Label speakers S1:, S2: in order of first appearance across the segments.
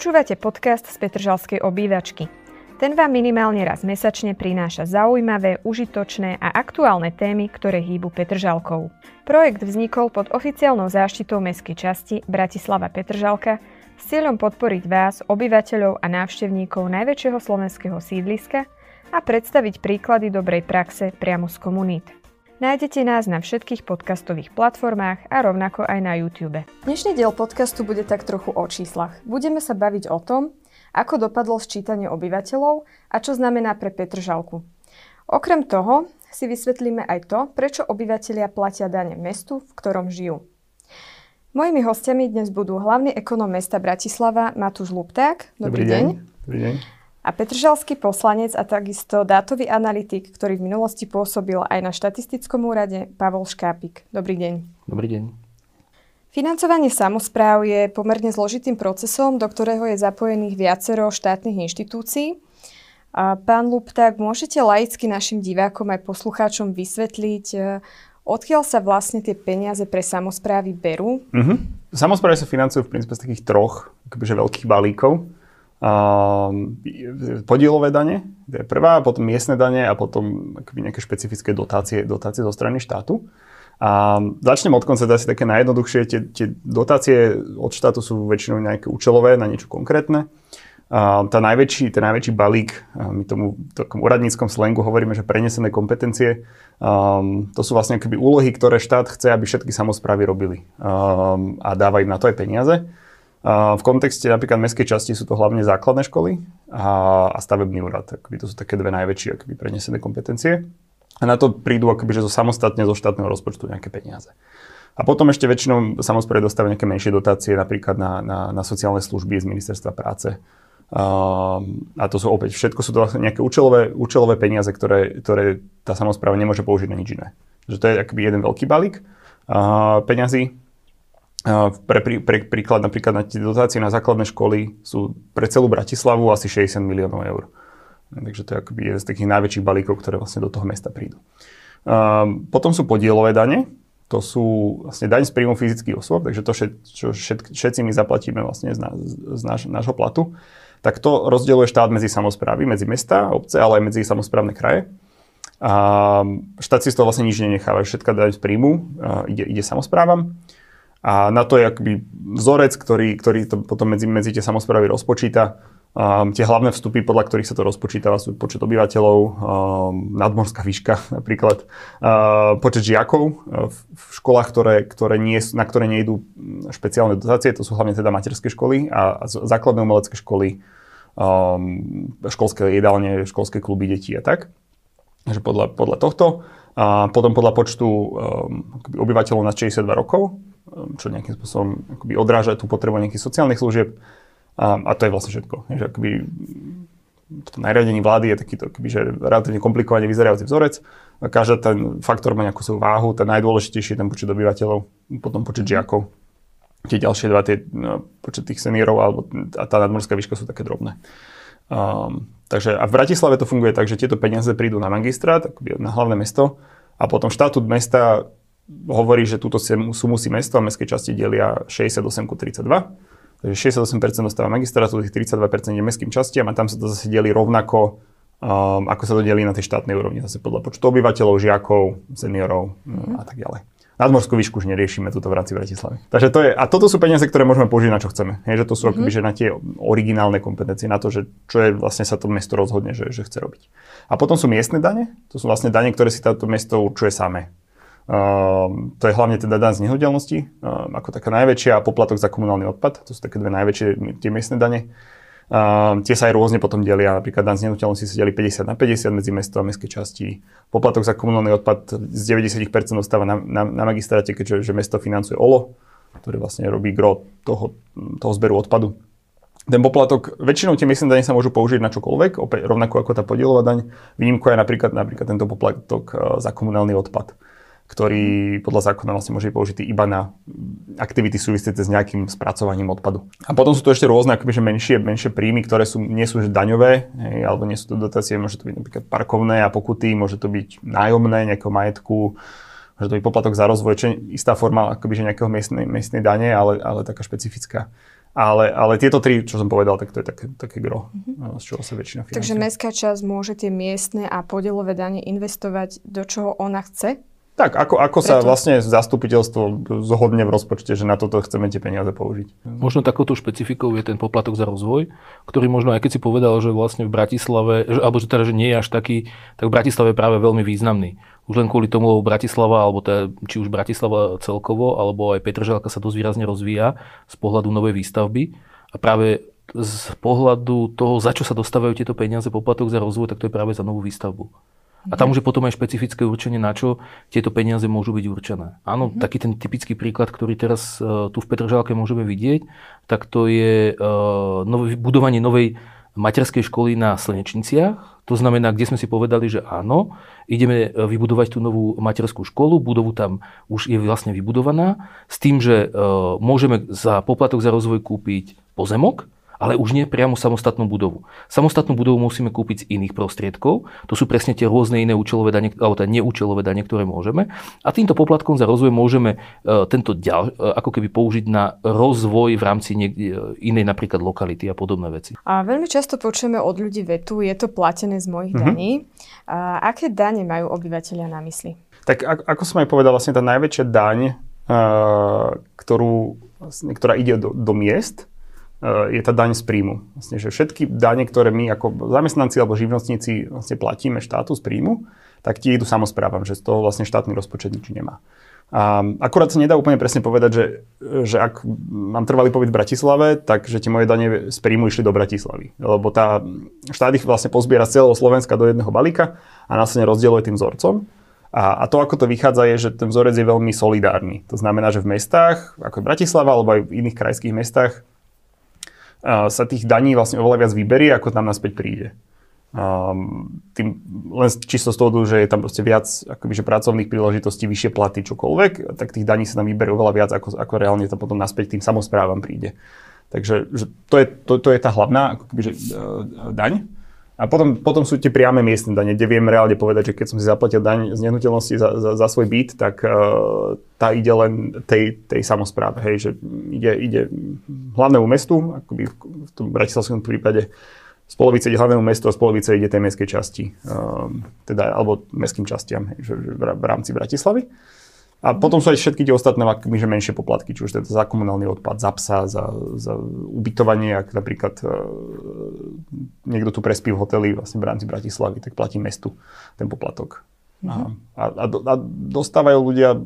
S1: Počúvate podcast z Petržalskej obývačky. Ten vám minimálne raz mesačne prináša zaujímavé, užitočné a aktuálne témy, ktoré hýbu Petržalkou. Projekt vznikol pod oficiálnou záštitou mestskej časti Bratislava Petržalka s cieľom podporiť vás, obyvateľov a návštevníkov najväčšieho slovenského sídliska a predstaviť príklady dobrej praxe priamo z komunít. Nájdete nás na všetkých podcastových platformách a rovnako aj na YouTube. Dnešný diel podcastu bude tak trochu o číslach. Budeme sa baviť o tom, ako dopadlo sčítanie obyvateľov a čo znamená pre Petržalku. Okrem toho si vysvetlíme aj to, prečo obyvateľia platia dane mestu, v ktorom žijú. Mojimi hostiami dnes budú hlavný ekonom mesta Bratislava Matúš Lupták.
S2: Dobrý, Dobrý deň. deň. Dobrý deň
S1: a Petržalský poslanec a takisto dátový analytik, ktorý v minulosti pôsobil aj na štatistickom úrade, Pavol Škápik. Dobrý deň.
S2: Dobrý deň.
S1: Financovanie samozpráv je pomerne zložitým procesom, do ktorého je zapojených viacero štátnych inštitúcií. A pán Lupták, môžete laicky našim divákom aj poslucháčom vysvetliť, e, odkiaľ sa vlastne tie peniaze pre samozprávy berú?
S2: Uh-huh. Samozprávy sa financujú v princípe z takých troch akože veľkých balíkov. Podielové dane, to je prvá, potom miestne dane a potom nejaké špecifické dotácie, dotácie zo strany štátu. A začnem od konca, asi také najjednoduchšie. Tie, tie dotácie od štátu sú väčšinou nejaké účelové na niečo konkrétne. A tá najväčší, ten najväčší balík, my tomu takom úradníckom slengu hovoríme, že prenesené kompetencie, um, to sú vlastne akoby úlohy, ktoré štát chce, aby všetky samozprávy robili. Um, a dáva im na to aj peniaze. V kontexte napríklad mestskej časti sú to hlavne základné školy a, a stavebný úrad. Akoby to sú také dve najväčšie akoby prenesené kompetencie. A na to prídu akoby, že zo samostatne zo štátneho rozpočtu nejaké peniaze. A potom ešte väčšinou samozprávy dostávajú nejaké menšie dotácie, napríklad na, na, na sociálne služby z ministerstva práce. Uh, a to sú opäť, všetko sú to vlastne nejaké účelové, účelové peniaze, ktoré, ktoré tá samozpráva nemôže použiť na nič iné. Že to je akoby jeden veľký balík uh, peňazí. Pre, pre príklad napríklad na tie dotácie na základné školy sú pre celú Bratislavu asi 60 miliónov eur. Takže to je akoby jeden z takých najväčších balíkov, ktoré vlastne do toho mesta prídu. Potom sú podielové dane, to sú vlastne daň z príjmu fyzických osôb, takže to, čo všet, všetci my zaplatíme vlastne z, na, z náš, nášho platu, tak to rozdeľuje štát medzi samozprávy, medzi mesta, obce, ale aj medzi samozprávne kraje. A štát si z toho vlastne nič nenecháva, všetká daň z príjmu ide, ide samozprávam. A na to je akby vzorec, ktorý, ktorý to potom medzi, medzi tie samozprávy rozpočíta. Um, tie hlavné vstupy, podľa ktorých sa to rozpočítava, sú počet obyvateľov, um, nadmorská výška napríklad, uh, počet žiakov uh, v, školách, ktoré, ktoré nie, na ktoré nejdú špeciálne dotácie, to sú hlavne teda materské školy a, a základné umelecké školy, um, školské jedálne, školské kluby detí a tak. Takže podľa, podľa tohto. A potom podľa počtu um, obyvateľov na 62 rokov, čo nejakým spôsobom akoby odráža tú potrebu nejakých sociálnych služieb. A, a to je vlastne všetko. Že akoby v nariadení vlády je takýto akoby, že relatívne komplikovane vyzerajúci vzorec. A každý ten faktor má nejakú svoju váhu. Ten najdôležitejší je ten počet obyvateľov, potom počet mhm. žiakov. Tie ďalšie dva, tie, no, počet tých seniorov alebo a tá nadmorská výška sú také drobné. Um, takže a v Bratislave to funguje tak, že tieto peniaze prídu na magistrát, na hlavné mesto a potom štatút mesta hovorí, že túto sumu si mesto a mestské časti delia 68 ku 32. Takže 68% dostáva magistrátu, tých 32% je mestským častiam a tam sa to zase delí rovnako, um, ako sa to delí na tej štátnej úrovni, zase podľa počtu obyvateľov, žiakov, seniorov mm-hmm. a tak ďalej. Nadmorskú výšku už neriešime túto v rámci Bratislavy. Takže to je, a toto sú peniaze, ktoré môžeme použiť na čo chceme. Je, že to sú mm-hmm. akoby, že na tie originálne kompetencie, na to, že čo je vlastne sa to mesto rozhodne, že, že chce robiť. A potom sú miestne dane, to sú vlastne dane, ktoré si táto mesto určuje samé. Uh, to je hlavne teda daň z nehnuteľnosti, uh, ako taká najväčšia, a poplatok za komunálny odpad, to sú také dve najväčšie tie miestne dane. Uh, tie sa aj rôzne potom delia, napríklad daň z nehnuteľnosti sa delí 50 na 50 medzi mesto a mestské časti. Poplatok za komunálny odpad z 90% dostáva na, na, na magistráte, keďže že mesto financuje OLO, ktoré vlastne robí gro toho, toho zberu odpadu. Ten poplatok, väčšinou tie miestne dane sa môžu použiť na čokoľvek, opäť rovnako ako tá podielová daň. Výnimku je napríklad, napríklad tento poplatok za komunálny odpad ktorý podľa zákona vlastne môže byť použitý iba na aktivity súvisiace s nejakým spracovaním odpadu. A potom sú tu ešte rôzne akoby, že menšie, menšie príjmy, ktoré sú, nie sú že daňové, hej, alebo nie sú to dotácie, môže to byť napríklad parkovné a pokuty, môže to byť nájomné nejakého majetku, môže to byť poplatok za rozvoj, čo istá forma akoby, že nejakého miestnej, miestnej dane, ale, ale taká špecifická. Ale, ale tieto tri, čo som povedal, tak to je také, také gro, mm-hmm. z čoho sa väčšina financuje.
S1: Takže mestská časť môže tie miestne a podielové dane investovať do čoho ona chce?
S2: Tak, ako, ako sa vlastne zastupiteľstvo zhodne v rozpočte, že na toto chceme tie peniaze použiť.
S3: Možno takouto špecifikou je ten poplatok za rozvoj, ktorý možno, aj keď si povedal, že vlastne v Bratislave, že, alebo že teda, že nie je až taký, tak v Bratislave je práve veľmi významný. Už len kvôli tomu, lebo Bratislava, alebo teda, či už Bratislava celkovo, alebo aj Petržalka sa dosť výrazne rozvíja z pohľadu novej výstavby. A práve z pohľadu toho, za čo sa dostávajú tieto peniaze, poplatok za rozvoj, tak to je práve za novú výstavbu. A tam už je potom aj špecifické určenie, na čo tieto peniaze môžu byť určené. Áno, mm-hmm. taký ten typický príklad, ktorý teraz uh, tu v Petržalke môžeme vidieť, tak to je uh, nové, budovanie novej materskej školy na Slnečniciach. To znamená, kde sme si povedali, že áno, ideme e, vybudovať tú novú materskú školu, budovu tam už je vlastne vybudovaná, s tým, že uh, môžeme za poplatok za rozvoj kúpiť pozemok, ale už nie priamo samostatnú budovu. Samostatnú budovu musíme kúpiť z iných prostriedkov, to sú presne tie rôzne iné účelové dane, alebo teda neúčelové dane, ktoré môžeme. A týmto poplatkom za rozvoj môžeme uh, tento ďal, uh, ako keby použiť na rozvoj v rámci niekde, inej napríklad lokality a podobné veci.
S1: A veľmi často počujeme od ľudí vetu, je to platené z mojich mm-hmm. daní. A aké dane majú obyvateľia na mysli?
S2: Tak ako som aj povedal, vlastne tá najväčšia daň, ktorú, vlastne, ktorá ide do, do miest, je tá daň z príjmu. Vlastne, že všetky dane, ktoré my ako zamestnanci alebo živnostníci vlastne platíme štátu z príjmu, tak tie idú samozprávam, že z toho vlastne štátny rozpočet nič nemá. A akurát sa nedá úplne presne povedať, že, že ak mám trvalý pobyt v Bratislave, tak že tie moje dane z príjmu išli do Bratislavy. Lebo tá štát ich vlastne pozbiera z celého Slovenska do jedného balíka a následne rozdieluje tým vzorcom. A, a to, ako to vychádza, je, že ten vzorec je veľmi solidárny. To znamená, že v mestách, ako je Bratislava alebo aj v iných krajských mestách, sa tých daní vlastne oveľa viac vyberie, ako tam naspäť príde. Um, tým, len čisto z toho, že je tam proste viac akoby, že pracovných príležitostí, vyššie platy, čokoľvek, tak tých daní sa tam vyberie oveľa viac, ako, ako reálne to potom naspäť tým samozprávam príde. Takže že to, je, to, to je tá hlavná akoby, že, uh, daň. A potom, potom sú tie priame miestne dane, kde viem reálne povedať, že keď som si zaplatil daň z nehnuteľnosti za, za, za svoj byt, tak uh, tá ide len tej, tej samozpráve. Hej, že ide, ide hlavnému mestu, akoby v tom bratislavskom prípade z polovice ide hlavnému mestu a z polovice ide tej mestskej časti, um, teda, alebo mestským častiam hej, že, že v, v rámci Bratislavy. A potom sú aj všetky tie ostatné že menšie poplatky, či už je za komunálny odpad, za psa, za, za ubytovanie, ak napríklad e, niekto tu prespí v hoteli vlastne v rámci Bratislavy, tak platí mestu ten poplatok. Mm-hmm. A, a, a dostávajú ľudia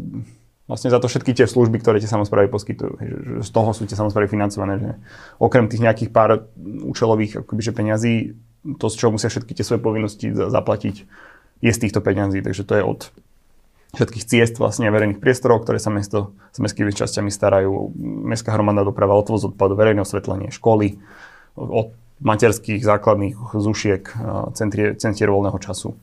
S2: vlastne za to všetky tie služby, ktoré tie samozprávy poskytujú. Že, že z toho sú tie samozprávy financované. Že okrem tých nejakých pár účelových akoby, že peňazí, to, z čoho musia všetky tie svoje povinnosti zaplatiť, je z týchto peňazí. Takže to je od všetkých ciest vlastne verejných priestorov, ktoré sa mesto s mestskými časťami starajú. Mestská hromadná doprava, odvoz odpadu, verejné osvetlenie, školy, od materských základných zušiek, centrie, centier voľného času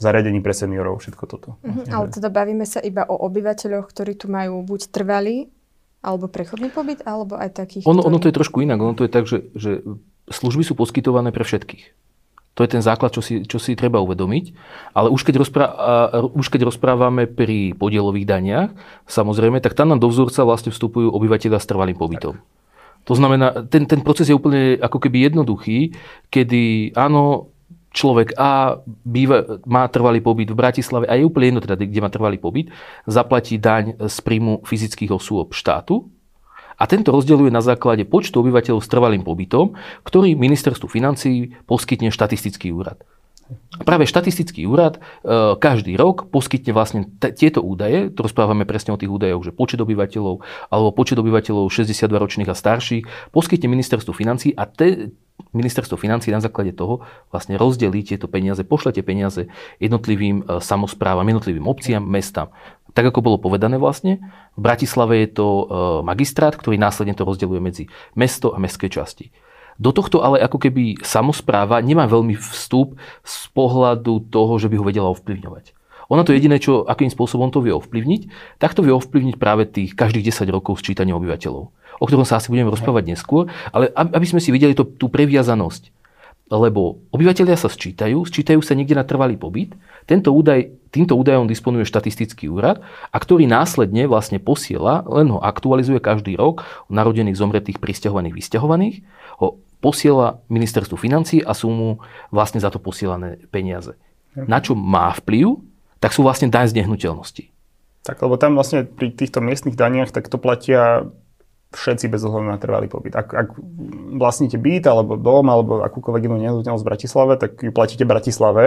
S2: zariadení pre seniorov, všetko toto.
S1: Mm-hmm, ale teda bavíme sa iba o obyvateľoch, ktorí tu majú buď trvalý, alebo prechodný pobyt, alebo aj takých,
S3: ono, ktorí... ono to je trošku inak. Ono to je tak, že, že služby sú poskytované pre všetkých. To je ten základ, čo si, čo si treba uvedomiť. Ale už keď, rozpráva, už keď rozprávame pri podielových daniach, samozrejme, tak tam nám do vzorca vlastne vstupujú obyvateľia s trvalým pobytom. To znamená, ten, ten proces je úplne ako keby jednoduchý, kedy áno, človek A býva, má trvalý pobyt v Bratislave a je úplne jedno, teda, kde má trvalý pobyt, zaplatí daň z príjmu fyzických osôb štátu, a tento rozdeľuje na základe počtu obyvateľov s trvalým pobytom, ktorý ministerstvu financí poskytne štatistický úrad. Práve štatistický úrad e, každý rok poskytne vlastne t- tieto údaje, to rozprávame presne o tých údajoch, že počet obyvateľov alebo počet obyvateľov 62 ročných a starších poskytne ministerstvu financí a te, ministerstvo financí na základe toho vlastne rozdelí tieto peniaze, pošle tie peniaze jednotlivým e, samozprávam, jednotlivým obciam, mestám tak ako bolo povedané vlastne, v Bratislave je to e, magistrát, ktorý následne to rozdeľuje medzi mesto a mestské časti. Do tohto ale ako keby samozpráva nemá veľmi vstup z pohľadu toho, že by ho vedela ovplyvňovať. Ona to jediné, čo, akým spôsobom to vie ovplyvniť, tak to vie ovplyvniť práve tých každých 10 rokov sčítania obyvateľov, o ktorom sa asi budeme rozprávať neskôr, ale aby sme si videli to, tú previazanosť. Lebo obyvateľia sa sčítajú, sčítajú sa niekde na trvalý pobyt, tento údaj týmto údajom disponuje štatistický úrad a ktorý následne vlastne posiela, len ho aktualizuje každý rok narodených, zomretých, pristahovaných, vysťahovaných, ho posiela ministerstvu financí a sú mu vlastne za to posielané peniaze. Na čo má vplyv, tak sú vlastne daň z nehnuteľnosti.
S2: Tak, lebo tam vlastne pri týchto miestnych daniach, tak to platia všetci bez ohľadu na trvalý pobyt. Ak, ak vlastníte byt, alebo dom, alebo akúkoľvek inú nehnuteľnosť v Bratislave, tak ju platíte v Bratislave.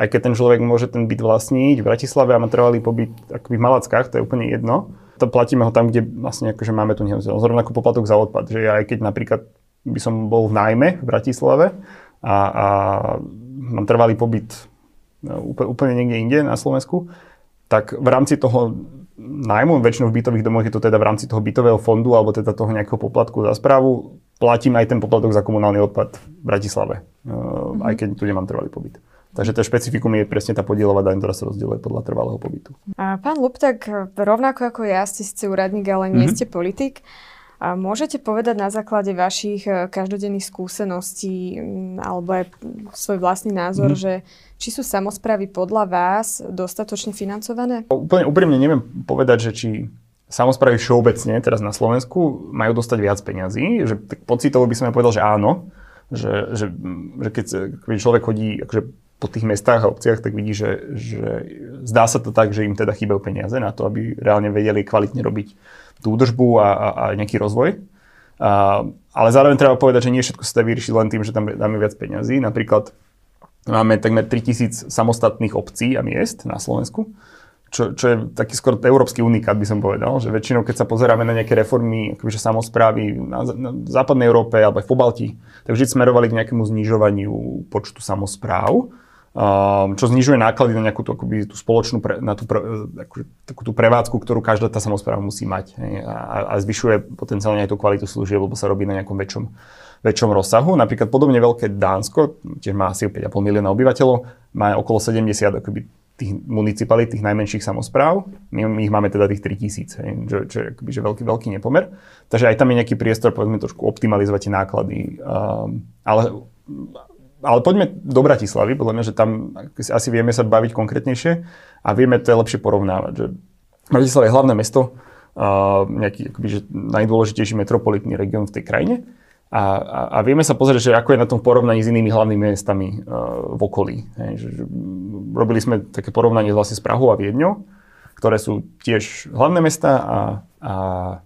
S2: Aj keď ten človek môže ten byt vlastniť v Bratislave a má trvalý pobyt akoby v Malackách, to je úplne jedno. To platíme ho tam, kde vlastne akože máme tú nehnuteľnosť. Zrovna ako poplatok za odpad. Že aj keď napríklad by som bol v nájme v Bratislave a, a mám trvalý pobyt no, úplne niekde inde na Slovensku, tak v rámci toho nájmu, väčšinou v bytových domoch je to teda v rámci toho bytového fondu alebo teda toho nejakého poplatku za správu, platím aj ten poplatok za komunálny odpad v Bratislave, mm-hmm. aj keď tu nemám trvalý pobyt. Takže to špecifikum je presne tá podielová daň, ktorá sa rozdieluje podľa trvalého pobytu.
S1: A pán Luptak, rovnako ako ja, ste síce úradník, ale nie mm-hmm. ste politik. A môžete povedať na základe vašich e, každodenných skúseností alebo aj svoj vlastný názor, mm. že či sú samozprávy podľa vás dostatočne financované?
S2: Úplne úprimne neviem povedať, že či samozprávy všeobecne teraz na Slovensku majú dostať viac peňazí. Že, tak pocitovo by som ja povedal, že áno. Že, že, že keď, keď človek chodí akože po tých mestách a obciach, tak vidí, že, že zdá sa to tak, že im teda chýbajú peniaze na to, aby reálne vedeli kvalitne robiť tú údržbu a, a, a nejaký rozvoj. A, ale zároveň treba povedať, že nie všetko sa dá vyriešiť len tým, že tam dáme viac peňazí. Napríklad máme takmer 3000 samostatných obcí a miest na Slovensku, čo, čo je taký skôr európsky unikát, by som povedal, že väčšinou, keď sa pozeráme na nejaké reformy, akože samozprávy na, na západnej Európe alebo aj v Pobalti, tak vždy smerovali k nejakému znižovaniu počtu samozpráv čo znižuje náklady na nejakú tú, akoby, tú spoločnú, pre, na tú, pre, akú, takú tú prevádzku, ktorú každá tá samozpráva musí mať. Hej, a, a zvyšuje potenciálne aj tú kvalitu služieb, lebo sa robí na nejakom väčšom, väčšom rozsahu. Napríklad podobne veľké Dánsko, tiež má asi 5,5 milióna obyvateľov, má okolo 70 akoby, tých municipalít, tých najmenších samozpráv. My, my ich máme teda tých 3000, hej, čo, čo je akoby, že veľký, veľký nepomer. Takže aj tam je nejaký priestor, povedzme, trošku optimalizovať tie náklady. Um, ale ale poďme do Bratislavy, podľa mňa, že tam asi vieme sa baviť konkrétnejšie a vieme to lepšie porovnávať. Že Bratislava je hlavné mesto, uh, nejaký akoby, že najdôležitejší metropolitný región v tej krajine. A, a, a vieme sa pozrieť, že ako je na tom porovnaní s inými hlavnými mestami uh, v okolí. Hej, že, že, robili sme také porovnanie vlastne s Prahou a Viedňou, ktoré sú tiež hlavné mesta a, a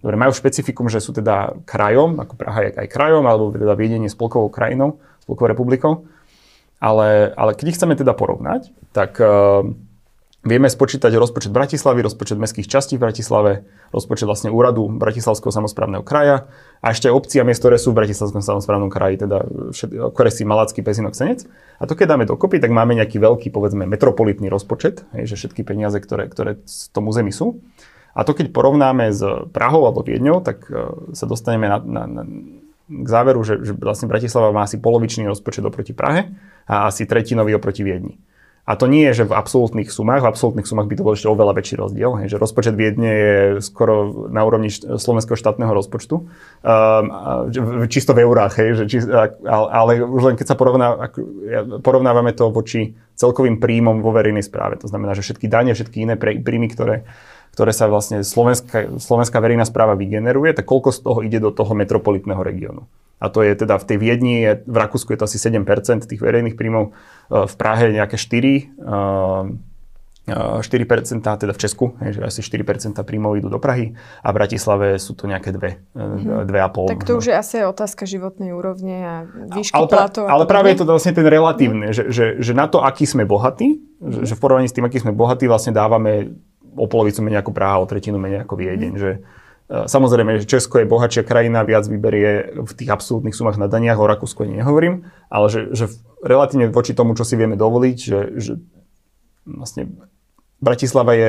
S2: dobre, majú špecifikum, že sú teda krajom, ako Praha je aj krajom, alebo teda Viedenie spolkovou krajinou, spolkovou republikou. Ale, ale keď chceme teda porovnať, tak uh, vieme spočítať rozpočet Bratislavy, rozpočet mestských častí v Bratislave, rozpočet vlastne úradu Bratislavského samozprávneho kraja a ešte aj obcí a miest, ktoré sú v Bratislavskom samozprávnom kraji, teda Koresy, Malacký, Pezinok, Senec. A to keď dáme dokopy, tak máme nejaký veľký, povedzme, metropolitný rozpočet, hej, že všetky peniaze, ktoré, ktoré v tom území sú. A to keď porovnáme s Prahou alebo Viedňou, tak uh, sa dostaneme na, na, na k záveru, že, že vlastne Bratislava má asi polovičný rozpočet oproti Prahe a asi tretinový oproti Viedni. A to nie je, že v absolútnych sumách, v absolútnych sumách by to bol ešte oveľa väčší rozdiel, hej, že rozpočet Viedne je skoro na úrovni slovenského štátneho rozpočtu, um, čisto v eurách, hej, že či, ale už len keď sa porovná, porovnávame to voči celkovým príjmom vo verejnej správe, to znamená, že všetky dane, všetky iné príjmy, ktoré ktoré sa vlastne slovenská, slovenská verejná správa vygeneruje, tak koľko z toho ide do toho metropolitného regiónu. A to je teda v tej Viedni, je, v Rakúsku je to asi 7% tých verejných príjmov, e, v Prahe nejaké 4, 4%, e, teda v Česku, že asi 4% príjmov idú do Prahy a v Bratislave sú to nejaké 2, mm. 2,5.
S1: Tak to už je asi otázka životnej úrovne a výšky
S2: ale,
S1: platov.
S2: Ale práve je to vlastne ten relatívne, mm. že, že, že na to, aký sme bohatí, mm. že, že v porovnaní s tým, aký sme bohatí, vlastne dávame o polovicu menej ako Praha, o tretinu menej ako Viedeň. Mm. Že, e, Samozrejme, že Česko je bohatšia krajina, viac vyberie v tých absolútnych sumách na daniach, o Rakúsku nehovorím, ale že, že relatívne voči tomu, čo si vieme dovoliť, že, že vlastne Bratislava je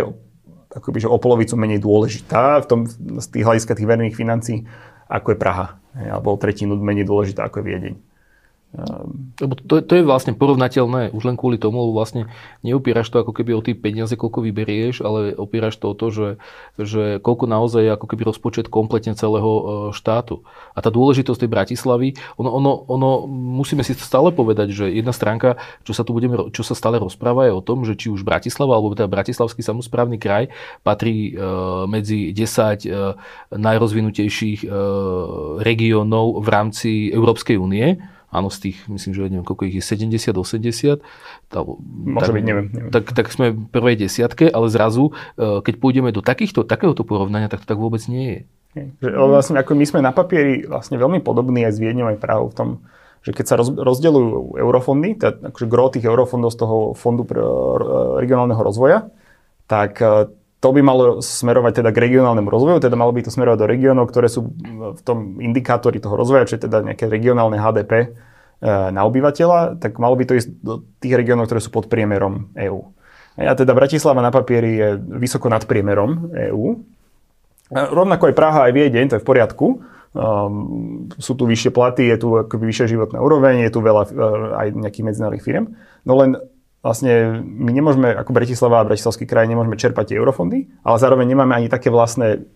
S2: akoby, že o polovicu menej dôležitá v tom, z tých hľadiska tých verejných financí, ako je Praha. Alebo o tretinu menej dôležitá, ako je Viedeň.
S3: Um, Lebo to, to je vlastne porovnateľné už len kvôli tomu, lebo vlastne neopíraš to ako keby o tie peniaze, koľko vyberieš, ale opíraš to o to, že, že koľko naozaj je ako keby rozpočet kompletne celého e, štátu. A tá dôležitosť tej Bratislavy, ono, ono, ono, musíme si stále povedať, že jedna stránka, čo sa tu budeme, čo sa stále rozpráva, je o tom, že či už Bratislava, alebo teda Bratislavský samozprávny kraj patrí e, medzi 10 e, najrozvinutejších regiónov v rámci Európskej únie áno, z tých, myslím, že neviem, koľko ich je, 70, 80, tá,
S2: Môže tak, byť, neviem. neviem.
S3: Tak, tak sme v prvej desiatke, ale zrazu, e, keď pôjdeme do takýchto, takéhoto porovnania, tak to tak vôbec nie je.
S2: Vlastne ako my sme na papieri vlastne veľmi podobní aj s Viedňou aj Prahou v tom, že keď sa roz, rozdeľujú eurofondy, teda akože gro tých eurofondov z toho fondu pre regionálneho rozvoja, tak e, to by malo smerovať teda k regionálnemu rozvoju, teda malo by to smerovať do regiónov, ktoré sú v tom indikátori toho rozvoja, čo je teda nejaké regionálne HDP e, na obyvateľa, tak malo by to ísť do tých regiónov, ktoré sú pod priemerom EÚ. A teda Bratislava na papieri je vysoko nad priemerom EÚ. Rovnako aj Praha, aj Viedeň, to je v poriadku. Um, sú tu vyššie platy, je tu akoby vyššia životná úroveň, je tu veľa uh, aj nejakých medzinárodných firm. No len vlastne my nemôžeme, ako Bratislava a Bratislavský kraj, nemôžeme čerpať tie eurofondy, ale zároveň nemáme ani také vlastné,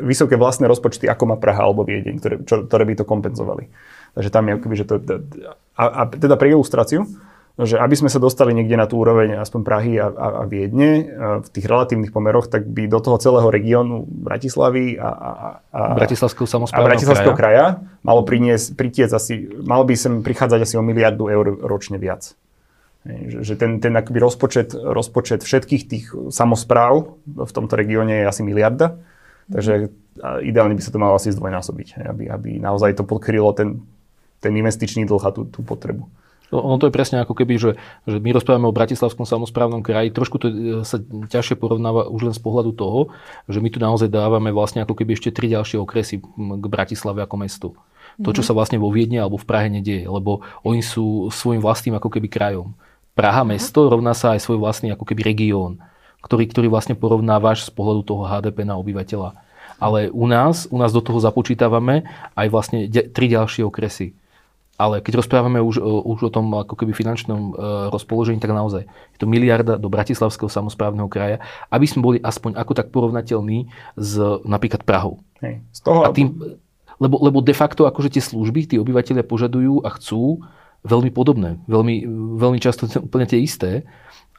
S2: vysoké vlastné rozpočty, ako má Praha alebo Viedeň, ktoré, čo, ktoré by to kompenzovali. Takže tam je akoby, že to... A, a teda pre ilustráciu, že aby sme sa dostali niekde na tú úroveň aspoň Prahy a, a, a Viedne v tých relatívnych pomeroch, tak by do toho celého regiónu Bratislavy a, a, a,
S3: Bratislavského
S2: a Bratislavského kraja, kraja malo priniesť, pritiec asi, malo by sem prichádzať asi o miliardu eur ročne viac. Že, ten, ten akoby rozpočet, rozpočet všetkých tých samozpráv v tomto regióne je asi miliarda. Takže ideálne by sa to malo asi zdvojnásobiť, aby, aby naozaj to podkrylo ten, ten investičný dlh a tú, tú potrebu.
S3: No, ono to je presne ako keby, že, že my rozprávame o Bratislavskom samozprávnom kraji, trošku to e, sa ťažšie porovnáva už len z pohľadu toho, že my tu naozaj dávame vlastne ako keby ešte tri ďalšie okresy k Bratislave ako mestu. To, čo mhm. sa vlastne vo Viedne alebo v Prahe nedieje, lebo oni sú svojim vlastným ako keby krajom. Praha mesto rovná sa aj svoj vlastný ako keby región, ktorý, ktorý vlastne porovnávaš z pohľadu toho HDP na obyvateľa. Ale u nás, u nás do toho započítavame aj vlastne de, tri ďalšie okresy. Ale keď rozprávame už, už o tom ako keby finančnom e, rozpoložení, tak naozaj je to miliarda do Bratislavského samozprávneho kraja, aby sme boli aspoň ako tak porovnateľní s napríklad Prahou. Hej. Z toho... A tým, lebo, lebo de facto akože tie služby, tí obyvateľia požadujú a chcú veľmi podobné, veľmi, veľmi často úplne tie isté,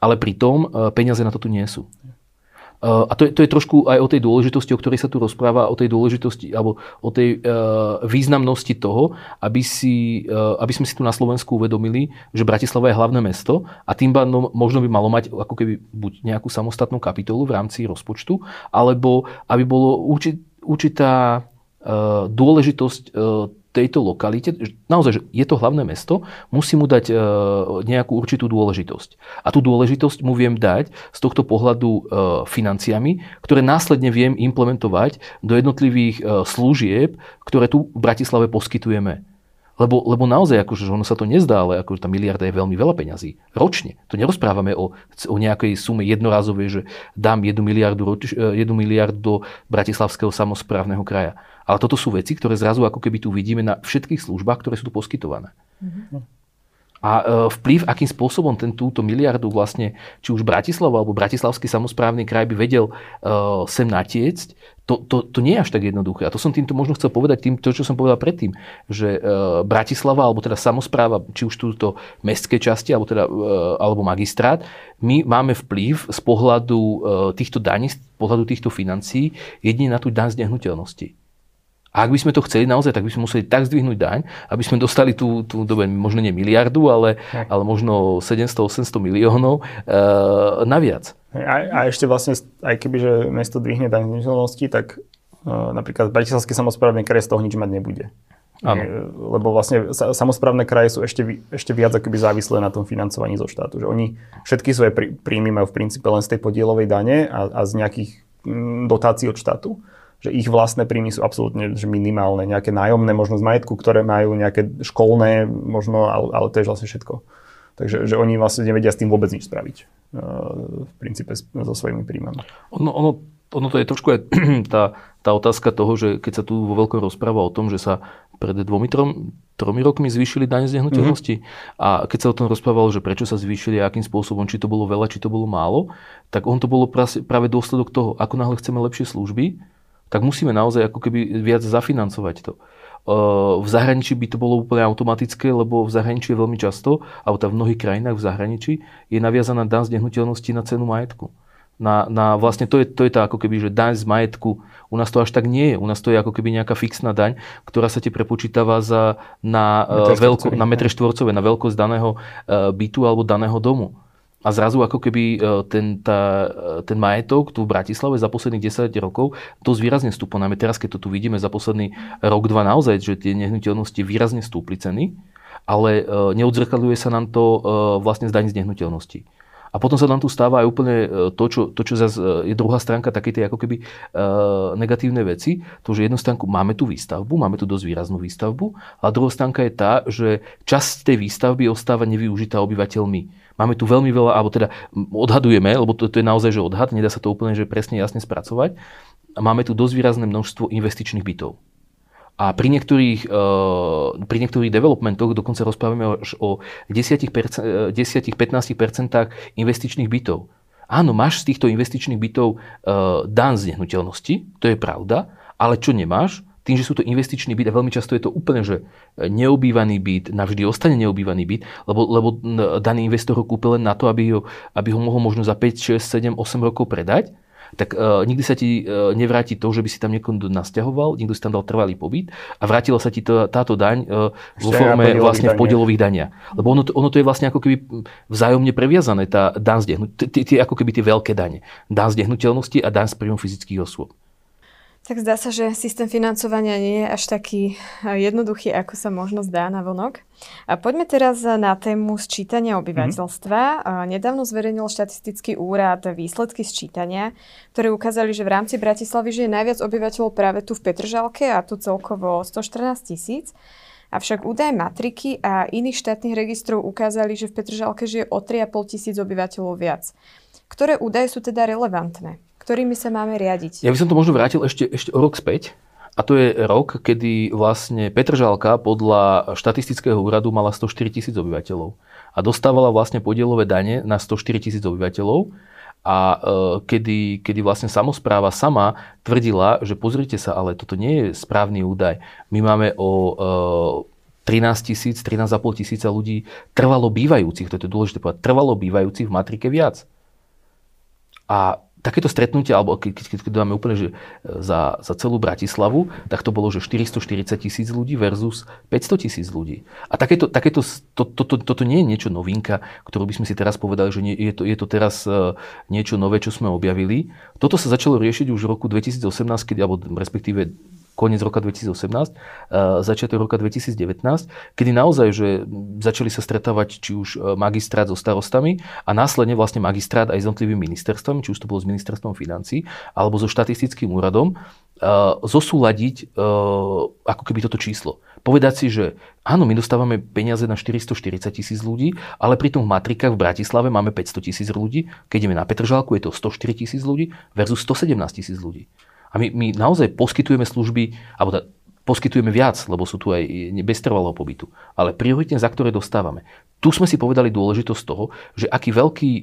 S3: ale pritom e, peniaze na to tu nie sú. E, a to je, to je trošku aj o tej dôležitosti, o ktorej sa tu rozpráva, o tej dôležitosti alebo o tej uh, významnosti toho, aby, si, uh, aby sme si tu na Slovensku uvedomili, že Bratislava je hlavné mesto a tým pádom možno by malo mať ako keby buď nejakú samostatnú kapitolu v rámci rozpočtu, alebo aby bolo určit, určitá dôležitosť uh, tejto lokalite, naozaj, že je to hlavné mesto, musí mu dať e, nejakú určitú dôležitosť. A tú dôležitosť mu viem dať z tohto pohľadu e, financiami, ktoré následne viem implementovať do jednotlivých e, služieb, ktoré tu v Bratislave poskytujeme. Lebo, lebo naozaj, akože, že ono sa to nezdá, ale akože tá miliarda je veľmi veľa peňazí. Ročne. To nerozprávame o, o nejakej sume jednorazovej, že dám jednu miliardu, jednu miliardu do Bratislavského samozprávneho kraja. Ale toto sú veci, ktoré zrazu ako keby tu vidíme na všetkých službách, ktoré sú tu poskytované. Mm-hmm. A e, vplyv, akým spôsobom ten túto miliardu vlastne, či už Bratislava alebo Bratislavský samozprávny kraj by vedel uh, sem natiecť, to, to, to nie je až tak jednoduché. A to som týmto možno chcel povedať tým, to, čo som povedal predtým, že uh, Bratislava, alebo teda samozpráva, či už túto mestské časti, alebo, teda, alebo magistrát, my máme vplyv z pohľadu týchto daní, z pohľadu týchto financií, jedine na tú daň z nehnuteľnosti. A ak by sme to chceli naozaj, tak by sme museli tak zdvihnúť daň, aby sme dostali tú, tú dobe, možno nie miliardu, ale, ale možno 700-800 miliónov e, naviac.
S2: A, a ešte vlastne, aj keby, že mesto dvihne daň z tak e, napríklad Bratislavský samozprávny kraj z toho nič mať nebude. Ano. Lebo vlastne samozprávne kraje sú ešte, ešte viac akoby závislé na tom financovaní zo štátu. Že oni všetky svoje príjmy majú v princípe len z tej podielovej dane a, a z nejakých dotácií od štátu že ich vlastné príjmy sú absolútne že minimálne. Nejaké nájomné možno z majetku, ktoré majú nejaké školné možno, ale, ale to je vlastne všetko. Takže že oni vlastne nevedia s tým vôbec nič spraviť. Uh, v princípe so svojimi príjmami.
S3: Ono, ono ono to je trošku aj tá, tá otázka toho, že keď sa tu vo veľkom rozpráva o tom, že sa pred dvomi, trom, tromi rokmi zvýšili dane z nehnuteľnosti mm-hmm. a keď sa o tom rozprávalo, že prečo sa zvýšili a akým spôsobom, či to bolo veľa, či to bolo málo, tak on to bolo práve dôsledok toho, ako náhle chceme lepšie služby, tak musíme naozaj ako keby viac zafinancovať to. V zahraničí by to bolo úplne automatické, lebo v zahraničí je veľmi často, alebo v mnohých krajinách v zahraničí, je naviazaná dan z nehnuteľnosti na cenu majetku na, na vlastne to je, to je tá ako keby, že daň z majetku. U nás to až tak nie je. U nás to je ako keby nejaká fixná daň, ktorá sa ti prepočítava za, na, uh, veľko, na metre štvorcové, na veľkosť daného uh, bytu alebo daného domu. A zrazu ako keby e, ten, tá, ten majetok tu v Bratislave za posledných 10 rokov dosť výrazne stúpol. Najmä teraz, keď to tu vidíme za posledný rok, dva naozaj, že tie nehnuteľnosti výrazne stúpli ceny, ale neodzrkadľuje sa nám to vlastne z daň z nehnuteľností. A potom sa nám tu stáva aj úplne e, to, čo, to, čo zase je druhá stránka takej tej ako keby uh, negatívne veci. To, že jednu stránku máme tu výstavbu, máme tu dosť výraznú výstavbu, a druhá stránka je tá, že časť tej výstavby ostáva nevyužitá obyvateľmi. Máme tu veľmi veľa, alebo teda odhadujeme, lebo to, to je naozaj že odhad, nedá sa to úplne že presne jasne spracovať. A máme tu dosť výrazné množstvo investičných bytov. A pri niektorých, uh, pri niektorých developmentoch dokonca rozprávame až o 10-15% investičných bytov. Áno, máš z týchto investičných bytov uh, dan z nehnuteľnosti, to je pravda, ale čo nemáš, tým, že sú to investičný byt a veľmi často je to úplne, že neobývaný byt, navždy ostane neobývaný byt, lebo, lebo daný investor ho kúpil len na to, aby ho, aby ho mohol možno za 5, 6, 7, 8 rokov predať tak uh, nikdy sa ti uh, nevráti to, že by si tam niekoho nasťahoval, niekto si tam dal trvalý pobyt a vrátila sa ti to, táto daň uh, vo forme vlastne v podielových daniach. Lebo ono to, ono to je vlastne ako keby vzájomne previazané, tá daň z tie ako keby tie veľké dane. Daň z nehnuteľnosti a daň z príjmu fyzických osôb.
S1: Tak zdá sa, že systém financovania nie je až taký eh, jednoduchý, ako sa možno zdá na vonok. A poďme teraz na tému sčítania obyvateľstva. Mm-hmm. Nedávno zverejnil štatistický úrad výsledky sčítania, ktoré ukázali, že v rámci Bratislavy žije najviac obyvateľov práve tu v Petržalke a tu celkovo 114 tisíc. Avšak údaje matriky a iných štátnych registrov ukázali, že v Petržalke žije o 3,5 tisíc obyvateľov viac. Ktoré údaje sú teda relevantné? Ktorými sa máme riadiť.
S3: Ja by som to možno vrátil ešte, ešte o rok späť. A to je rok, kedy vlastne Petržalka podľa štatistického úradu mala 104 tisíc obyvateľov. A dostávala vlastne podielové dane na 104 tisíc obyvateľov. A e, kedy, kedy vlastne samozpráva sama tvrdila, že pozrite sa, ale toto nie je správny údaj. My máme o e, 13 tisíc, 13,5 tisíca ľudí trvalo bývajúcich, to je dôležité povedať, trvalo bývajúcich v matrike viac. A takéto stretnutie, alebo keď, keď, keď dáme úplne, že e, za, za celú Bratislavu, tak to bolo, že 440 tisíc ľudí versus 500 tisíc ľudí. A takéto, takéto to, to, to, toto nie je niečo novinka, ktorú by sme si teraz povedali, že nie, je, to, je to teraz uh, niečo nové, čo sme objavili. Toto sa začalo riešiť už v roku 2018, keď, alebo respektíve koniec roka 2018, začiatok roka 2019, kedy naozaj, že začali sa stretávať či už e, magistrát so starostami a následne vlastne magistrát aj s jednotlivými ministerstvami, či už to bolo s ministerstvom financí alebo so štatistickým úradom, e, zosúľadiť ako keby toto číslo. Povedať si, že áno, my dostávame peniaze na 440 tisíc ľudí, ale pritom v matrikách v Bratislave máme 500 tisíc ľudí, keď ideme na Petržalku, je to 104 tisíc ľudí versus 117 tisíc ľudí. A my, my naozaj poskytujeme služby, alebo teda poskytujeme viac, lebo sú tu aj bez trvalého pobytu, ale prioritne, za ktoré dostávame. Tu sme si povedali dôležitosť toho, že aký veľký e,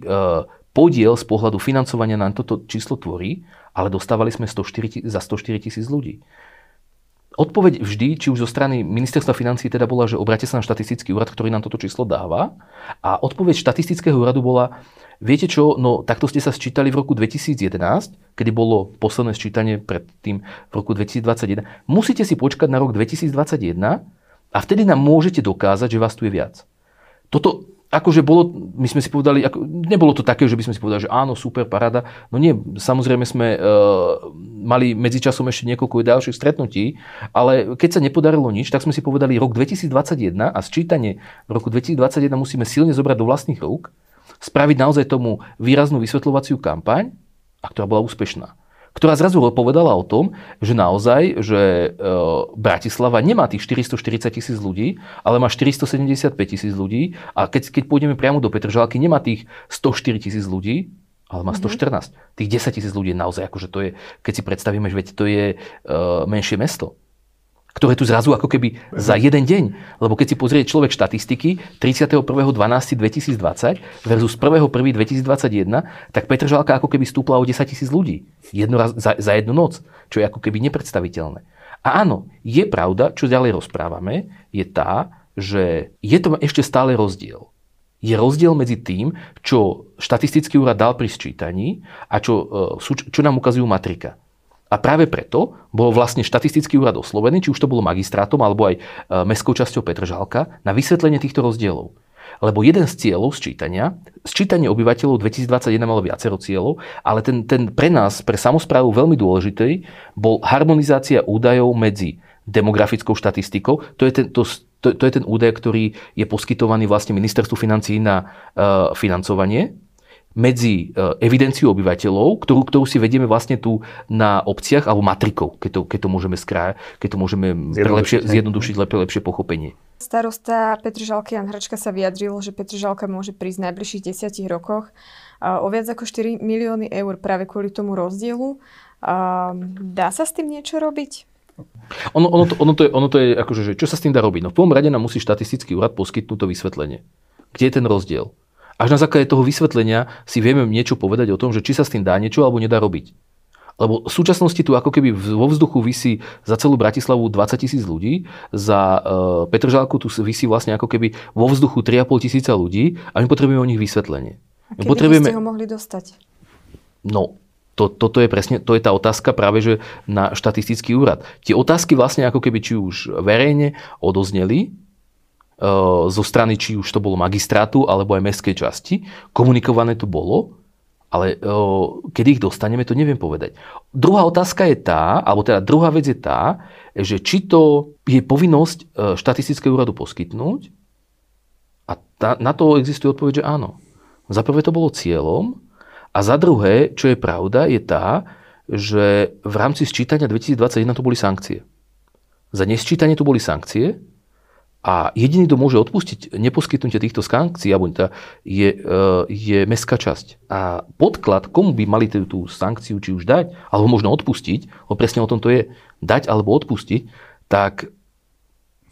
S3: podiel z pohľadu financovania nám toto číslo tvorí, ale dostávali sme 104, za 104 tisíc ľudí. Odpoveď vždy, či už zo strany ministerstva financí teda bola, že obrate sa na štatistický úrad, ktorý nám toto číslo dáva. A odpoveď štatistického úradu bola, Viete čo, no takto ste sa sčítali v roku 2011, kedy bolo posledné sčítanie predtým v roku 2021. Musíte si počkať na rok 2021 a vtedy nám môžete dokázať, že vás tu je viac. Toto akože bolo, my sme si povedali, ako, nebolo to také, že by sme si povedali, že áno, super, parada. No nie, samozrejme sme e, mali medzičasom ešte niekoľko ďalších stretnutí, ale keď sa nepodarilo nič, tak sme si povedali rok 2021 a sčítanie v roku 2021 musíme silne zobrať do vlastných rúk spraviť naozaj tomu výraznú vysvetľovaciu kampaň, a ktorá bola úspešná. Ktorá zrazu povedala o tom, že naozaj, že e, Bratislava nemá tých 440 tisíc ľudí, ale má 475 tisíc ľudí a keď, keď pôjdeme priamo do Petržalky, nemá tých 104 tisíc ľudí, ale má 114. Mm-hmm. Tých 10 tisíc ľudí je naozaj, akože to je, keď si predstavíme, že veď to je uh, menšie mesto ktoré tu zrazu ako keby za jeden deň. Lebo keď si pozrie človek štatistiky 31.12.2020 versus 1.1.2021, tak Petržalka ako keby stúpla o 10 tisíc ľudí. Jedno raz, za, za jednu noc, čo je ako keby nepredstaviteľné. A áno, je pravda, čo ďalej rozprávame, je tá, že je to ešte stále rozdiel. Je rozdiel medzi tým, čo štatistický úrad dal pri sčítaní a čo, e, čo nám ukazujú matrika. A práve preto bol vlastne štatistický úrad oslovený, či už to bolo magistrátom alebo aj e, mestskou časťou Petržalka, na vysvetlenie týchto rozdielov. Lebo jeden z cieľov sčítania, sčítanie obyvateľov 2021 malo viacero cieľov, ale ten, ten pre nás, pre samozprávu veľmi dôležitý, bol harmonizácia údajov medzi demografickou štatistikou, to je ten, to, to, to je ten údaj, ktorý je poskytovaný vlastne ministerstvu financí na uh, financovanie medzi e, evidenciou obyvateľov, ktorú, ktorú si vedieme vlastne tu na obciach, alebo matrikou, keď to, keď to môžeme skráť, keď to môžeme pre lepšie, zjednodušiť pre lepšie pochopenie.
S1: Starosta Petržalky Jan Hračka sa vyjadril, že Petržalka môže prísť v najbližších desiatich rokoch o viac ako 4 milióny eur práve kvôli tomu rozdielu. Dá sa s tým niečo robiť?
S3: Ono, ono, to, ono, to je, ono to je akože, že čo sa s tým dá robiť? No v prvom rade nám musí štatistický úrad poskytnúť to vysvetlenie. Kde je ten rozdiel? Až na základe toho vysvetlenia si vieme niečo povedať o tom, že či sa s tým dá niečo alebo nedá robiť. Lebo v súčasnosti tu ako keby vo vzduchu vysí za celú Bratislavu 20 tisíc ľudí, za Petržálku tu vysí vlastne ako keby vo vzduchu 3,5 tisíca ľudí a my potrebujeme o nich vysvetlenie.
S1: A kedy potrebujeme... ste ho mohli dostať?
S3: No, to, toto je presne, to je tá otázka práve, že na štatistický úrad. Tie otázky vlastne ako keby či už verejne odozneli, zo strany, či už to bolo magistrátu alebo aj mestskej časti. Komunikované to bolo, ale eh, kedy ich dostaneme, to neviem povedať. Druhá otázka je tá, alebo teda druhá vec je tá, že či to je povinnosť eh, štatistického úradu poskytnúť a tá, na to existuje odpoveď, že áno. Za prvé to bolo cieľom a za druhé, čo je pravda, je tá, že v rámci sčítania 2021 to boli sankcie. Za nesčítanie tu boli sankcie, a jediný, kto môže odpustiť neposkytnutie týchto sankcií, alebo teda je, e, je mestská časť. A podklad, komu by mali tú, tú sankciu či už dať, alebo možno odpustiť, lebo presne o tom to je, dať alebo odpustiť, tak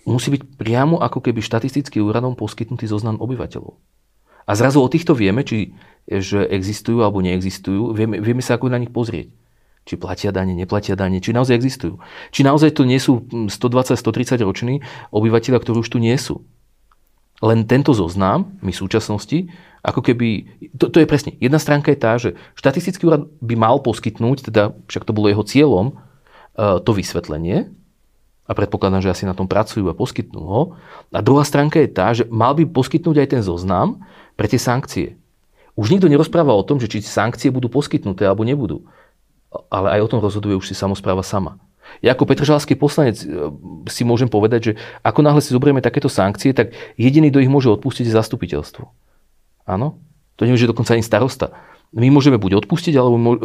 S3: musí byť priamo ako keby štatistickým úradom poskytnutý zoznam obyvateľov. A zrazu o týchto vieme, či že existujú alebo neexistujú, vieme, vieme sa ako na nich pozrieť či platia dane, neplatia dane, či naozaj existujú. Či naozaj to nie sú 120-130 roční obyvateľia, ktorí už tu nie sú. Len tento zoznam my v súčasnosti, ako keby, to, to je presne, jedna stránka je tá, že štatistický úrad by mal poskytnúť, teda však to bolo jeho cieľom, e, to vysvetlenie, a predpokladám, že asi na tom pracujú a poskytnú ho. A druhá stránka je tá, že mal by poskytnúť aj ten zoznam pre tie sankcie. Už nikto nerozpráva o tom, že či sankcie budú poskytnuté alebo nebudú ale aj o tom rozhoduje už si samozpráva sama. Ja ako petržalský poslanec e, si môžem povedať, že ako náhle si zoberieme takéto sankcie, tak jediný, kto ich môže odpustiť, je zastupiteľstvo. Áno? To nemôže dokonca ani starosta. My môžeme buď odpustiť, alebo, e,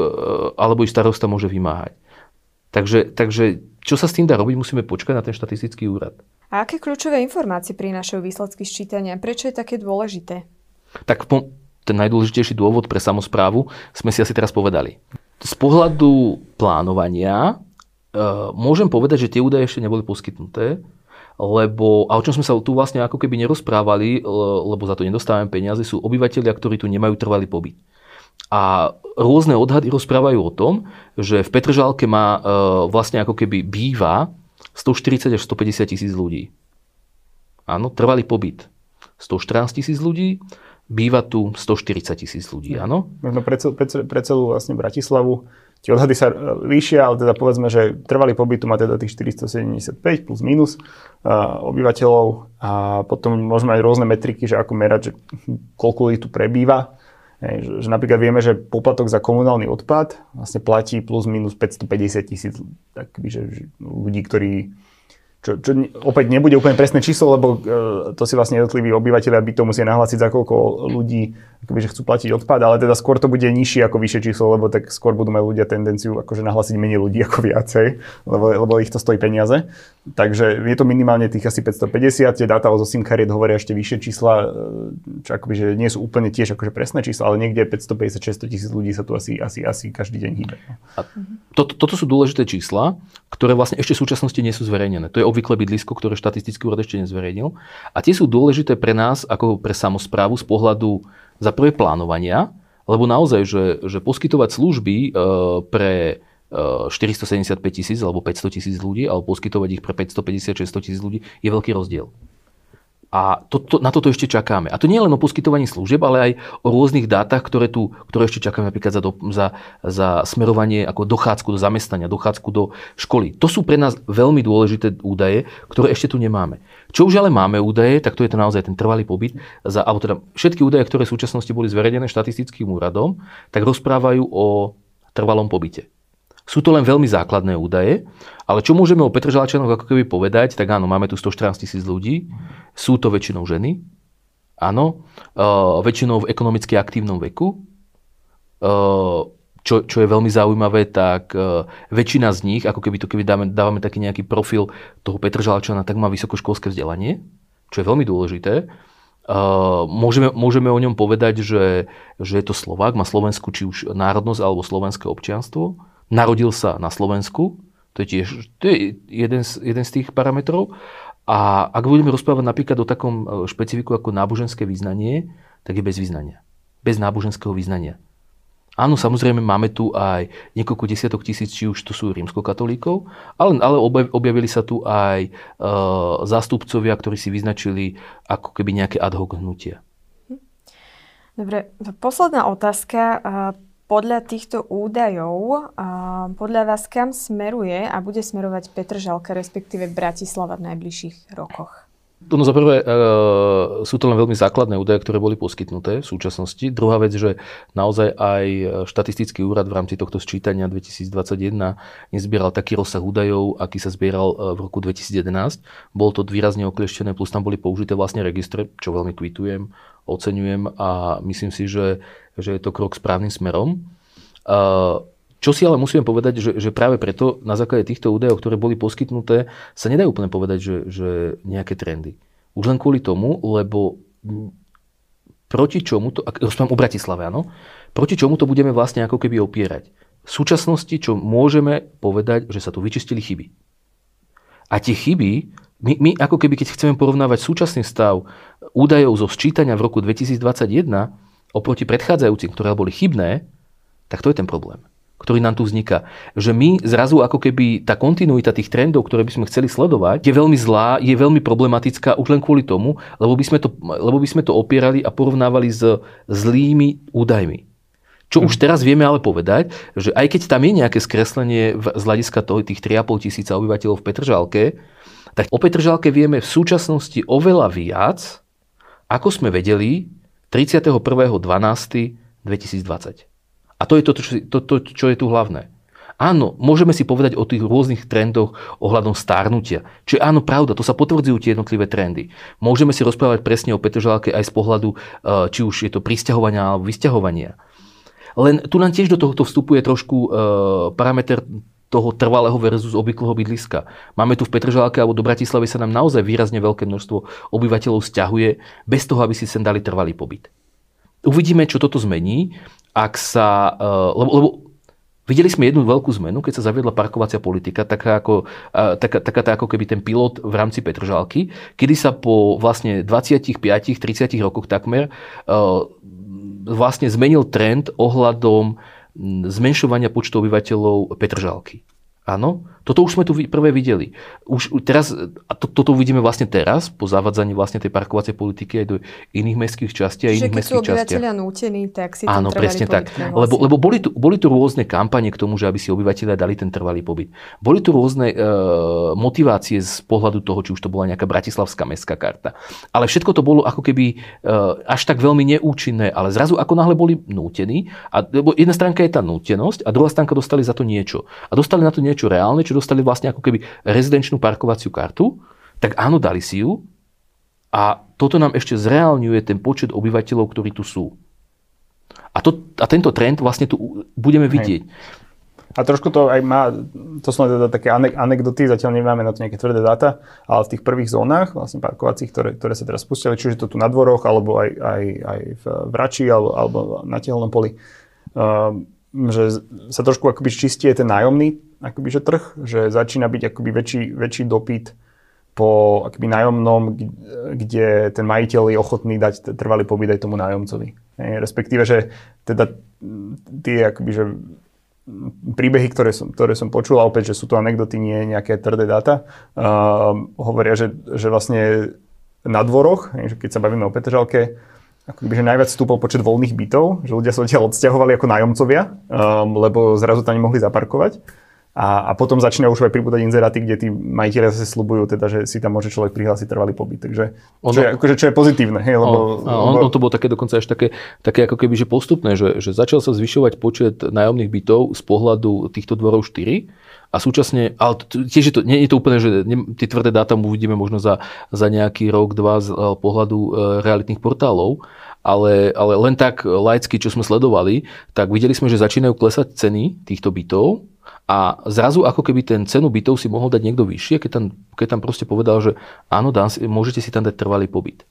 S3: alebo i starosta môže vymáhať. Takže, takže čo sa s tým dá robiť, musíme počkať na ten štatistický úrad.
S1: A aké kľúčové informácie prinášajú výsledky sčítania? Prečo je také dôležité?
S3: Tak ten najdôležitejší dôvod pre samozprávu sme si asi teraz povedali z pohľadu plánovania uh, môžem povedať, že tie údaje ešte neboli poskytnuté, lebo, a o čom sme sa tu vlastne ako keby nerozprávali, lebo za to nedostávame peniaze, sú obyvateľia, ktorí tu nemajú trvalý pobyt. A rôzne odhady rozprávajú o tom, že v Petržálke má uh, vlastne ako keby býva 140 až 150 tisíc ľudí. Áno, trvalý pobyt 114 tisíc ľudí, býva tu 140 tisíc ľudí, áno?
S2: Možno pre, cel, pre, pre celú vlastne Bratislavu tie odhady sa e, líšia, ale teda povedzme, že trvalý pobyt má teda tých 475 plus minus uh, obyvateľov a potom môžeme mať rôzne metriky, že ako merať, že koľko ľudí tu prebýva. Hej, že, že napríklad vieme, že poplatok za komunálny odpad vlastne platí plus minus 550 tisíc ľudí, ktorí čo, čo opäť nebude úplne presné číslo, lebo uh, to si vlastne jednotliví obyvateľia by to musia nahlásiť, za koľko ľudí akoby, že chcú platiť odpad, ale teda skôr to bude nižšie ako vyššie číslo, lebo tak skôr budú mať ľudia tendenciu akože nahlásiť menej ľudí ako viacej, lebo, lebo ich to stojí peniaze. Takže je to minimálne tých asi 550, tie dáta o SIM kariet hovoria ešte vyššie čísla, e, čo akoby, že nie sú úplne tiež akože presné čísla, ale niekde 550-600 tisíc ľudí sa tu asi, asi, asi každý deň hýbe.
S3: A to, toto sú dôležité čísla, ktoré vlastne ešte v súčasnosti nie sú zverejnené. To je obvykle bydlisko, ktoré štatistický úrad ešte nezverejnil. A tie sú dôležité pre nás, ako pre samozprávu z pohľadu za prvé plánovania, lebo naozaj, že, že poskytovať služby e, pre 475 e, tisíc alebo 500 tisíc ľudí, alebo poskytovať ich pre 550-600 tisíc ľudí je veľký rozdiel. A to, to, na toto ešte čakáme. A to nie len o poskytovaní služieb, ale aj o rôznych dátach, ktoré, tu, ktoré ešte čakáme napríklad za, do, za, za smerovanie ako dochádzku do zamestnania, dochádzku do školy. To sú pre nás veľmi dôležité údaje, ktoré ešte tu nemáme. Čo už ale máme údaje, tak to je to naozaj ten trvalý pobyt. Za, alebo teda všetky údaje, ktoré v súčasnosti boli zverejnené štatistickým úradom, tak rozprávajú o trvalom pobyte. Sú to len veľmi základné údaje, ale čo môžeme o Petržalčanoch ako keby povedať, tak áno, máme tu 114 tisíc ľudí, sú to väčšinou ženy, áno, uh, väčšinou v ekonomicky aktívnom veku, uh, čo, čo je veľmi zaujímavé, tak uh, väčšina z nich, ako keby to keby dáme, dávame taký nejaký profil toho Petržalčana, tak má vysokoškolské vzdelanie, čo je veľmi dôležité. Uh, môžeme, môžeme o ňom povedať, že, že je to Slovák, má Slovensku či už národnosť alebo slovenské občianstvo Narodil sa na Slovensku, to je tiež to je jeden, z, jeden z tých parametrov. A ak budeme rozprávať napríklad o takom e, špecifiku ako náboženské význanie, tak je bez význania. Bez náboženského význania. Áno, samozrejme máme tu aj niekoľko desiatok tisíc, či už to sú rímskokatolíkov, ale, ale objavili sa tu aj e, zástupcovia, ktorí si vyznačili ako keby nejaké ad hoc hnutia.
S1: Dobre, posledná otázka podľa týchto údajov, podľa vás kam smeruje a bude smerovať Petržalka, respektíve Bratislava v najbližších rokoch?
S3: No za prvé, e, sú to len veľmi základné údaje, ktoré boli poskytnuté v súčasnosti. Druhá vec, že naozaj aj štatistický úrad v rámci tohto sčítania 2021 nezbieral taký rozsah údajov, aký sa zbieral e, v roku 2011. Bolo to výrazne oklieštené, plus tam boli použité vlastne registre, čo veľmi kvitujem, oceňujem a myslím si, že že je to krok správnym smerom. Čo si ale musíme povedať, že, že práve preto na základe týchto údajov, ktoré boli poskytnuté, sa nedá úplne povedať, že, že nejaké trendy. Už len kvôli tomu, lebo proti čomu to, ak rozprávam o Bratislave, áno, proti čomu to budeme vlastne ako keby opierať. V súčasnosti, čo môžeme povedať, že sa tu vyčistili chyby. A tie chyby, my, my ako keby, keď chceme porovnávať súčasný stav údajov zo sčítania v roku 2021, oproti predchádzajúcim, ktoré boli chybné, tak to je ten problém, ktorý nám tu vzniká. Že my zrazu ako keby tá kontinuita tých trendov, ktoré by sme chceli sledovať, je veľmi zlá, je veľmi problematická už len kvôli tomu, lebo by sme to, lebo by sme to opierali a porovnávali s zlými údajmi. Čo už mhm. teraz vieme ale povedať, že aj keď tam je nejaké skreslenie z hľadiska toho, tých 3,5 tisíca obyvateľov v Petržalke, tak o Petržalke vieme v súčasnosti oveľa viac, ako sme vedeli 31.12.2020. A to je to, čo, to, to, čo je tu hlavné. Áno, môžeme si povedať o tých rôznych trendoch ohľadom stárnutia. Čiže áno, pravda, to sa potvrdzujú tie jednotlivé trendy. Môžeme si rozprávať presne o Petržalke aj z pohľadu, eh, či už je to prisťahovania alebo vysťahovania. Len tu nám tiež do tohto vstupuje trošku uh, parameter toho trvalého versus obvyklého bydliska. Máme tu v Petržalke alebo do Bratislavy sa nám naozaj výrazne veľké množstvo obyvateľov stiahuje bez toho, aby si sem dali trvalý pobyt. Uvidíme, čo toto zmení, ak sa... Eh, lebo, lebo videli sme jednu veľkú zmenu, keď sa zaviedla parkovacia politika, taká ako, eh, taká, taká tá ako keby ten pilot v rámci Petržalky, kedy sa po vlastne 25-30 rokoch takmer eh, vlastne zmenil trend ohľadom zmenšovania počtu obyvateľov Petržalky. Áno, toto už sme tu prvé videli. Už teraz, a to, toto uvidíme vlastne teraz, po zavadzaní vlastne tej parkovacej politiky aj do iných mestských častí a iných mestských častí.
S1: obyvateľia nútení, tak si
S3: Áno, presne tak. Lebo, lebo boli, tu, boli tu rôzne kampane k tomu, že aby si obyvateľia dali ten trvalý pobyt. Boli tu rôzne e, motivácie z pohľadu toho, či už to bola nejaká bratislavská mestská karta. Ale všetko to bolo ako keby e, až tak veľmi neúčinné, ale zrazu ako náhle boli nútení, a, lebo jedna stránka je tá nútenosť a druhá stránka dostali za to niečo. A dostali na to niečo reálne, čo dostali vlastne ako keby rezidenčnú parkovaciu kartu, tak áno, dali si ju a toto nám ešte zreálňuje ten počet obyvateľov, ktorí tu sú. A, to, a tento trend vlastne tu budeme vidieť. Hej.
S2: A trošku to aj má, to sú teda také anekdoty, zatiaľ nemáme na to nejaké tvrdé dáta, ale v tých prvých zónach, vlastne parkovacích, ktoré, ktoré sa teraz spustili, čiže to tu na dvoroch, alebo aj, aj, aj v Vrači, alebo, alebo na tehelnom poli, um, že sa trošku akoby čistí ten nájomný akoby, že trh, že začína byť akoby väčší, väčší dopyt po akoby nájomnom, kde ten majiteľ je ochotný dať trvalý pobyt aj tomu nájomcovi. Respektíve, že teda tie akoby, že príbehy, ktoré som, ktoré som počul, a opäť, že sú to anekdoty, nie nejaké tvrdé dáta, uh, hovoria, že, že vlastne na dvoroch, keď sa bavíme o Petržalke, ako že najviac stúpol počet voľných bytov, že ľudia sa odtiaľ odsťahovali ako nájomcovia, um, lebo zrazu tam nemohli zaparkovať. A, a potom začína už aj pribúdať inzeráty, kde tí majiteľia zase slubujú, teda, že si tam môže človek prihlásiť trvalý pobyt. Takže ono, čo, je, akože, čo je pozitívne. Hej, lebo,
S3: on, lebo... on to bolo také dokonca až také, také ako keby že postupné, že, že začal sa zvyšovať počet nájomných bytov z pohľadu týchto dvorov 4 a súčasne, ale tiež je to, nie je to úplne, že ne, tie tvrdé dáta uvidíme možno za, za nejaký rok, dva z eh, pohľadu e, realitných portálov, ale, ale len tak laicky, čo sme sledovali, tak videli sme, že začínajú klesať ceny týchto bytov a zrazu ako keby ten cenu bytov si mohol dať niekto vyššie, keď tam, keď tam proste povedal, že áno, dám, môžete si tam dať trvalý pobyt.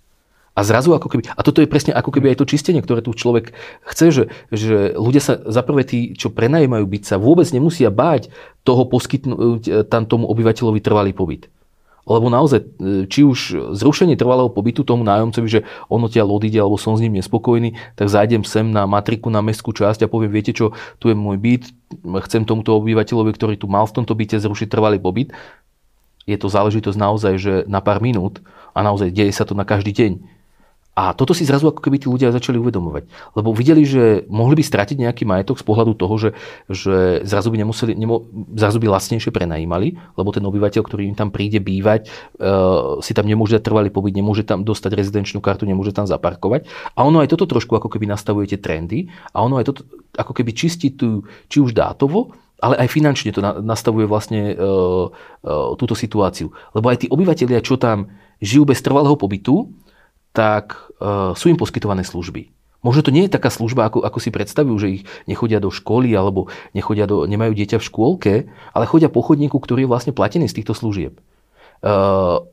S3: A zrazu ako keby, a toto je presne ako keby aj to čistenie, ktoré tu človek chce, že, že ľudia sa, za prvé tí, čo prenajímajú byť, sa vôbec nemusia báť toho poskytnúť e, tam tomu obyvateľovi trvalý pobyt. Lebo naozaj, e, či už zrušenie trvalého pobytu tomu nájomcovi, že ono tia odíde alebo som s ním nespokojný, tak zájdem sem na matriku na mestskú časť a poviem, viete čo, tu je môj byt, chcem tomuto obyvateľovi, ktorý tu mal v tomto byte zrušiť trvalý pobyt. Je to záležitosť naozaj, že na pár minút a naozaj deje sa to na každý deň a toto si zrazu ako keby tí ľudia začali uvedomovať. Lebo videli, že mohli by stratiť nejaký majetok z pohľadu toho, že, že zrazu by nemuseli, nemo, zrazu by lacnejšie prenajímali, lebo ten obyvateľ, ktorý im tam príde bývať, uh, si tam nemôže dať trvalý pobyt, nemôže tam dostať rezidenčnú kartu, nemôže tam zaparkovať. A ono aj toto trošku ako keby nastavuje tie trendy a ono aj toto ako keby čistí tu, či už dátovo, ale aj finančne to nastavuje vlastne uh, uh, túto situáciu. Lebo aj tí obyvateľia, čo tam žijú bez trvalého pobytu, tak uh, sú im poskytované služby. Možno to nie je taká služba, ako, ako si predstavujú, že ich nechodia do školy alebo nechodia do, nemajú dieťa v škôlke, ale chodia po chodníku, ktorý je vlastne platený z týchto služieb. Uh,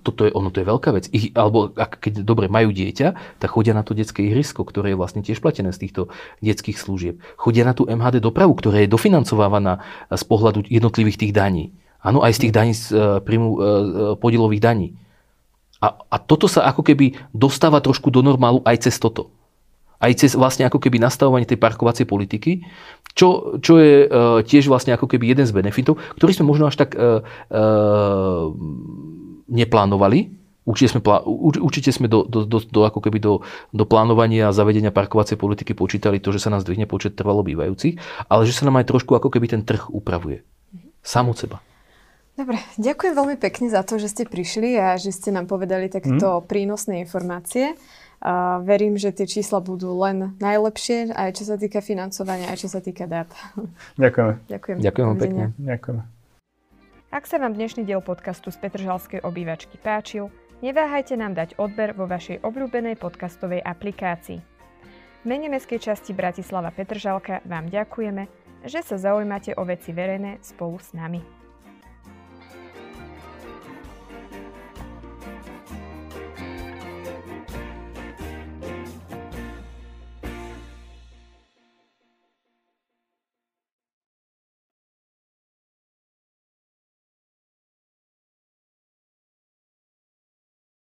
S3: toto je, ono to je veľká vec. Ich, alebo ak, keď dobre majú dieťa, tak chodia na to detské ihrisko, ktoré je vlastne tiež platené z týchto detských služieb. Chodia na tú MHD dopravu, ktorá je dofinancovávaná z pohľadu jednotlivých tých daní. Áno, aj z tých daní z uh, príjmu podielových daní. A, a toto sa ako keby dostáva trošku do normálu aj cez toto. Aj cez vlastne ako keby nastavovanie tej parkovacej politiky, čo, čo je uh, tiež vlastne ako keby jeden z benefitov, ktorý sme možno až tak uh, uh, neplánovali. Určite sme, určite sme do, do, do, do, ako keby do, do plánovania a zavedenia parkovacej politiky počítali to, že sa nás zdvihne počet trvalo bývajúcich, ale že sa nám aj trošku ako keby ten trh upravuje. Sam od seba.
S1: Dobre, ďakujem veľmi pekne za to, že ste prišli a že ste nám povedali takéto mm. prínosné informácie. Uh, verím, že tie čísla budú len najlepšie, aj čo sa týka financovania, aj čo sa týka dát.
S2: Ďakujeme.
S1: Ďakujem.
S3: Ďakujem vám pekne.
S2: Ďakujeme.
S1: Ak sa vám dnešný diel podcastu z Petržalskej obývačky páčil, neváhajte nám dať odber vo vašej obľúbenej podcastovej aplikácii. V mene mestskej časti Bratislava Petržalka vám ďakujeme, že sa zaujímate o veci verejné spolu s nami.